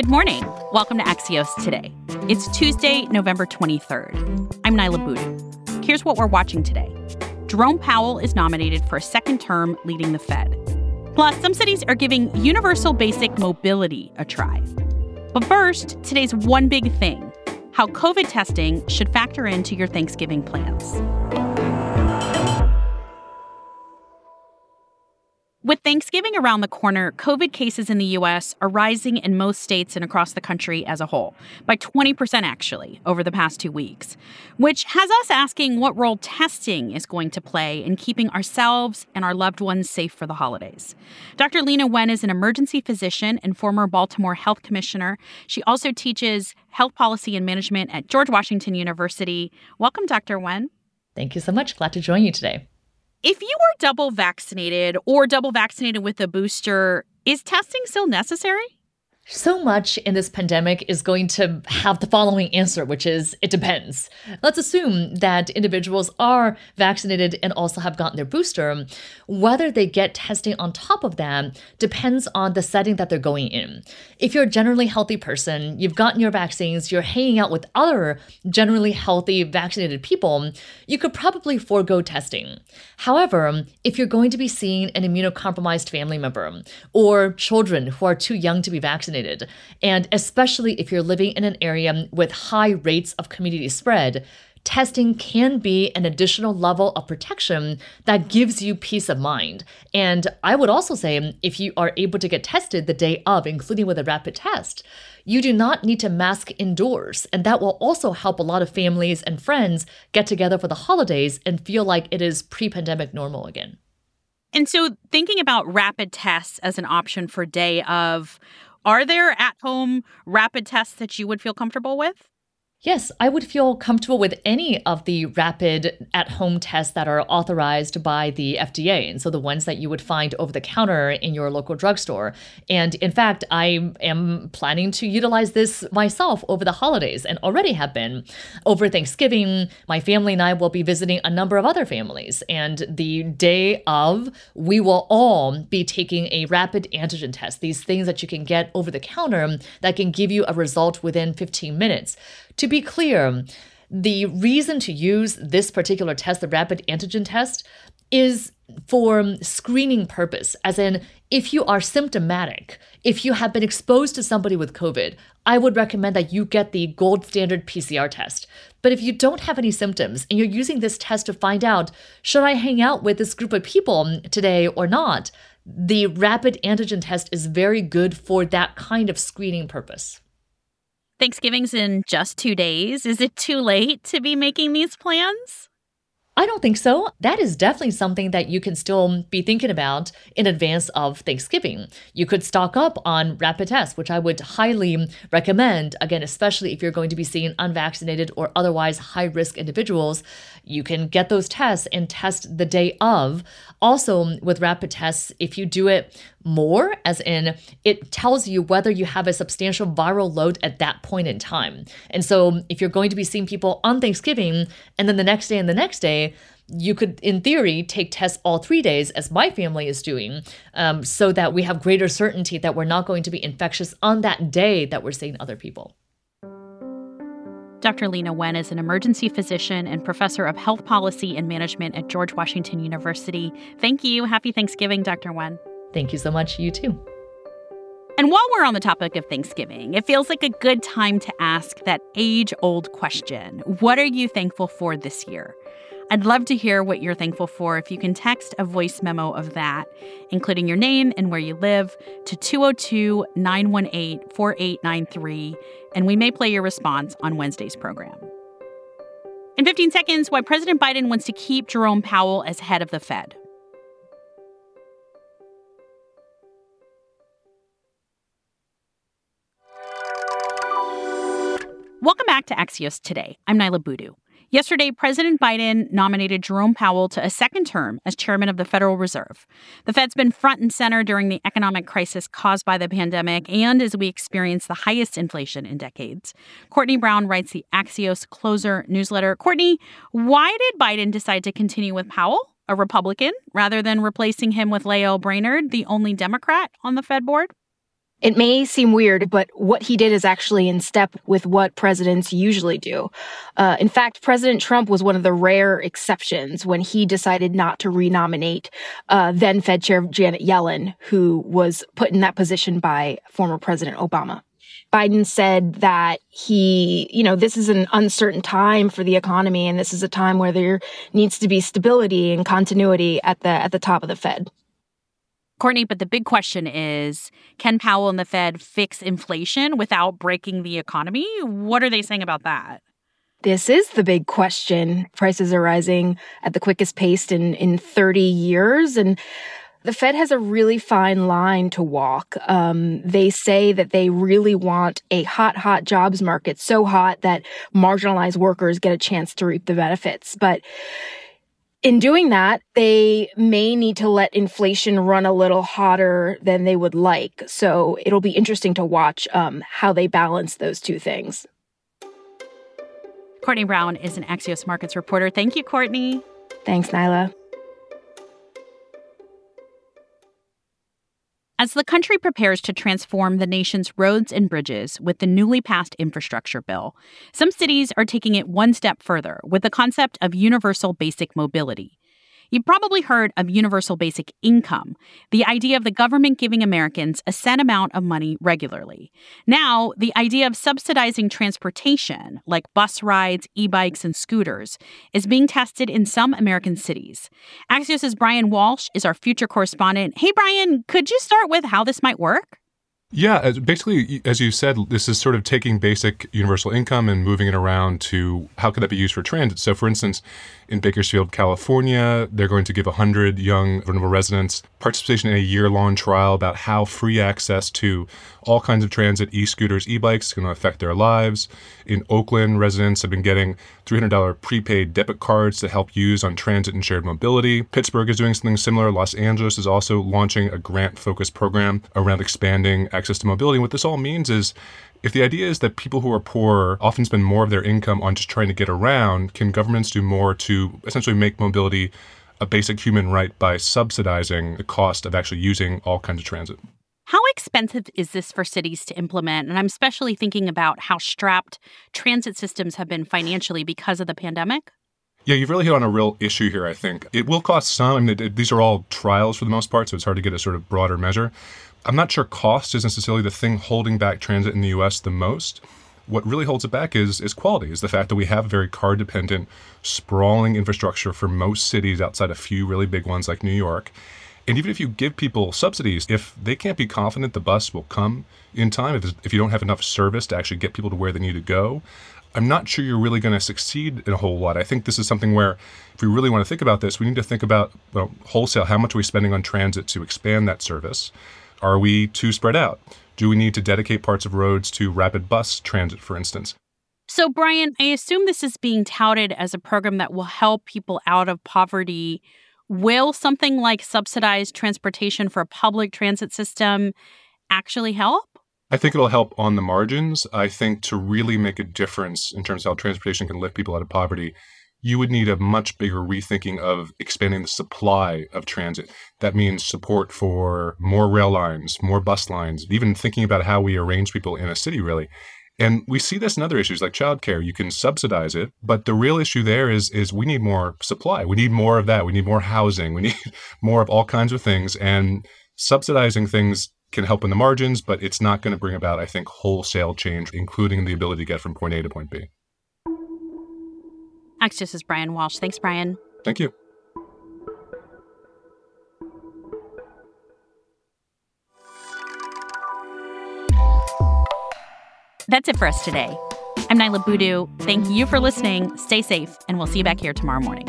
Good morning. Welcome to Axios Today. It's Tuesday, November 23rd. I'm Niala Boodhoo. Here's what we're watching today Jerome Powell is nominated for a second term leading the Fed. Plus, some cities are giving universal basic mobility a try. But first, today's one big thing how COVID testing should factor into your Thanksgiving plans. With Thanksgiving around the corner, COVID cases in the U.S. are rising in most states and across the country as a whole, by 20% actually, over the past two weeks, which has us asking what role testing is going to play in keeping ourselves and our loved ones safe for the holidays. Dr. Leana Wen is an emergency physician and former Baltimore Health Commissioner. She also teaches health policy and management at George Washington University. Welcome, Dr. Wen. Thank you so much. Glad to join you today. If you are double vaccinated or double vaccinated with a booster, is testing still necessary? So much in this pandemic is going to have the following answer, which is it depends. Let's assume that individuals are vaccinated and also have gotten their booster. Whether they get testing on top of that depends on the setting that they're going in. If you're a generally healthy person, you've gotten your vaccines, you're hanging out with other generally healthy vaccinated people, you could probably forego testing. However, if you're going to be seeing an immunocompromised family member or children who are too young to be vaccinated, vaccinated. And especially if you're living in an area with high rates of community spread, testing can be an additional level of protection that gives you peace of mind. And I would also say if you are able to get tested the day of, including with a rapid test, you do not need to mask indoors. And that will also help a lot of families and friends get together for the holidays and feel like it is pre pandemic normal again. And so, thinking about rapid tests as an option for day of, are there at home rapid tests that you would feel comfortable with? Yes, I would feel comfortable with any of the rapid at home tests that are authorized by the FDA. And so the ones that you would find over the counter in your local drugstore. And in fact, I am planning to utilize this myself over the holidays and already have been. Over Thanksgiving, my family and I will be visiting a number of other families. And the day of, we will all be taking a rapid antigen test, these things that you can get over the counter that can give you a result within 15 minutes. To be clear, the reason to use this particular test, the rapid antigen test, is for screening purpose, as in if you are symptomatic, if you have been exposed to somebody with COVID, I would recommend that you get the gold standard PCR test. But if you don't have any symptoms and you're using this test to find out, should I hang out with this group of people today or not? The rapid antigen test is very good for that kind of screening purpose. Thanksgiving's in just two days. Is it too late to be making these plans? I don't think so. That is definitely something that you can still be thinking about in advance of Thanksgiving. You could stock up on rapid tests, which I would highly recommend. Again, especially if you're going to be seeing unvaccinated or otherwise high risk individuals, you can get those tests and test the day of. Also, with rapid tests, if you do it more, as in it tells you whether you have a substantial viral load at that point in time. And so, if you're going to be seeing people on Thanksgiving and then the next day and the next day, you could, in theory, take tests all three days, as my family is doing, um, so that we have greater certainty that we're not going to be infectious on that day that we're seeing other people. Dr. Leana Wen is an emergency physician and professor of health policy and management at George Washington University. Thank you. Happy Thanksgiving, Dr. Wen. Thank you so much. You too. And while we're on the topic of Thanksgiving, it feels like a good time to ask that age old question What are you thankful for this year? I'd love to hear what you're thankful for if you can text a voice memo of that, including your name and where you live, to 202 918 4893, and we may play your response on Wednesday's program. In 15 seconds, why President Biden wants to keep Jerome Powell as head of the Fed. Welcome back to Axios Today. I'm Niala Boodhoo. Yesterday, President Biden nominated Jerome Powell to a second term as chairman of the Federal Reserve. The Fed's been front and center during the economic crisis caused by the pandemic and as we experience the highest inflation in decades. Courtenay Brown writes the Axios Closer newsletter. Courtenay, why did Biden decide to continue with Powell, a Republican, rather than replacing him with Lael Brainard, the only Democrat on the Fed board? It may seem weird, but what he did is actually in step with what presidents usually do. Uh, in fact, President Trump was one of the rare exceptions when he decided not to renominate uh, then Fed Chair Janet Yellen, who was put in that position by former President Obama. Biden said that he, you know, this is an uncertain time for the economy and this is a time where there needs to be stability and continuity at the at the top of the Fed. Courtenay, but the big question is can Powell and the Fed fix inflation without breaking the economy? What are they saying about that? This is the big question. Prices are rising at the quickest pace in, in 30 years. And the Fed has a really fine line to walk. Um, they say that they really want a hot, hot jobs market, so hot that marginalized workers get a chance to reap the benefits. But in doing that, they may need to let inflation run a little hotter than they would like. So it'll be interesting to watch um, how they balance those two things. Courtenay Brown is an Axios Markets reporter. Thank you, Courtenay. Thanks, Niala. As the country prepares to transform the nation's roads and bridges with the newly passed infrastructure bill, some cities are taking it one step further with the concept of universal basic mobility. You've probably heard of universal basic income, the idea of the government giving Americans a set amount of money regularly. Now, the idea of subsidizing transportation, like bus rides, e bikes, and scooters, is being tested in some American cities. Axios' Bryan Walsh is our future correspondent. Hey, Bryan, could you start with how this might work? Yeah, basically, as you said, this is sort of taking basic universal income and moving it around to how could that be used for transit. So, for instance, in Bakersfield, California, they're going to give 100 young vulnerable residents participation in a year long trial about how free access to all kinds of transit, e scooters, e bikes, to affect their lives. In Oakland, residents have been getting $300 prepaid debit cards to help use on transit and shared mobility. Pittsburgh is doing something similar. Los Angeles is also launching a grant focused program around expanding access to mobility. And What this all means is if the idea is that people who are poor often spend more of their income on just trying to get around, can governments do more to essentially make mobility a basic human right by subsidizing the cost of actually using all kinds of transit? How expensive is this for cities to implement? And I'm especially thinking about how strapped transit systems have been financially because of the pandemic. Yeah, you've really hit on a real issue here, I think. It will cost some. I mean, it, these are all trials for the most part, so it's hard to get a sort of broader measure. I'm not sure cost is necessarily the thing holding back transit in the US the most. What really holds it back is is quality, is the fact that we have very car dependent, sprawling infrastructure for most cities outside a few really big ones like New York. And even if you give people subsidies, if they can't be confident the bus will come in time, if, if you don't have enough service to actually get people to where they need to go, I'm not sure you're really going to succeed in a whole lot. I think this is something where, if we really want to think about this, we need to think about well, wholesale how much are we spending on transit to expand that service? Are we too spread out? Do we need to dedicate parts of roads to rapid bus transit, for instance? So, Bryan, I assume this is being touted as a program that will help people out of poverty. Will something like subsidized transportation for a public transit system actually help? I think it'll help on the margins. I think to really make a difference in terms of how transportation can lift people out of poverty, you would need a much bigger rethinking of expanding the supply of transit. That means support for more rail lines, more bus lines, even thinking about how we arrange people in a city, really. And we see this in other issues like childcare. You can subsidize it, but the real issue there is is we need more supply. We need more of that. We need more housing. We need more of all kinds of things. And subsidizing things can help in the margins, but it's not going to bring about, I think, wholesale change, including the ability to get from point A to point B. Axios' Bryan Walsh. Thanks, Bryan. Thank you. That's it for us today. I'm Niala Boodhoo. Thank you for listening. Stay safe, and we'll see you back here tomorrow morning.